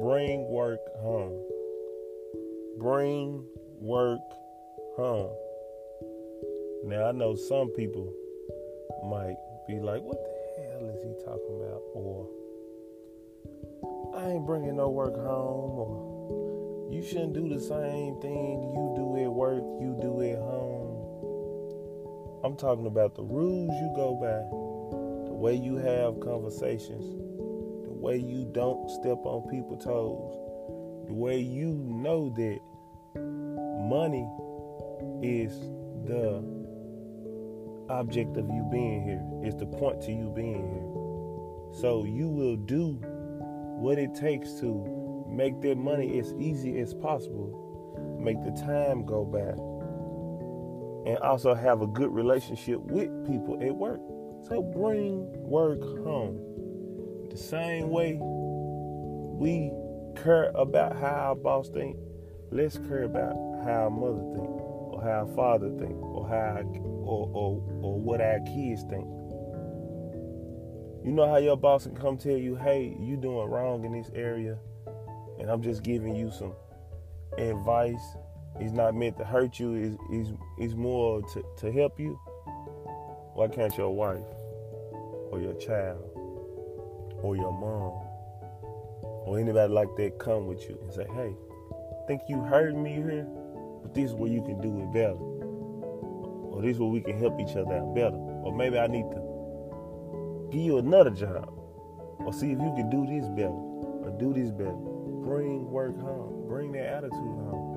bring work home. Bring work home. Now I know some people might be like, "What the hell is he talking about?" Or I ain't bringing no work home, or you shouldn't do the same thing you do at work, you do at home. I'm talking about the rules you go by, the way you have conversations, way you don't step on people's toes, the way you know that money is the object of you being here, is the point to you being here. So you will do what it takes to make that money as easy as possible, make the time go by, and also have a good relationship with people at work. So bring work home. Same way we care about how our boss think, let's care about how our mother think, or how our father think, or how or, or or what our kids think. You know how your boss can come tell you, hey, you doing wrong in this area, and I'm just giving you some advice. It's not meant to hurt you, it's, it's, it's more to, to help you. Why can't your wife or your child or your mom or anybody like that come with you and say, hey, think you heard me here, but this is where you can do it better. Or this is where we can help each other out better. Or maybe I need to give you another job or see if you can do this better or do this better. Bring work home. Bring that attitude home.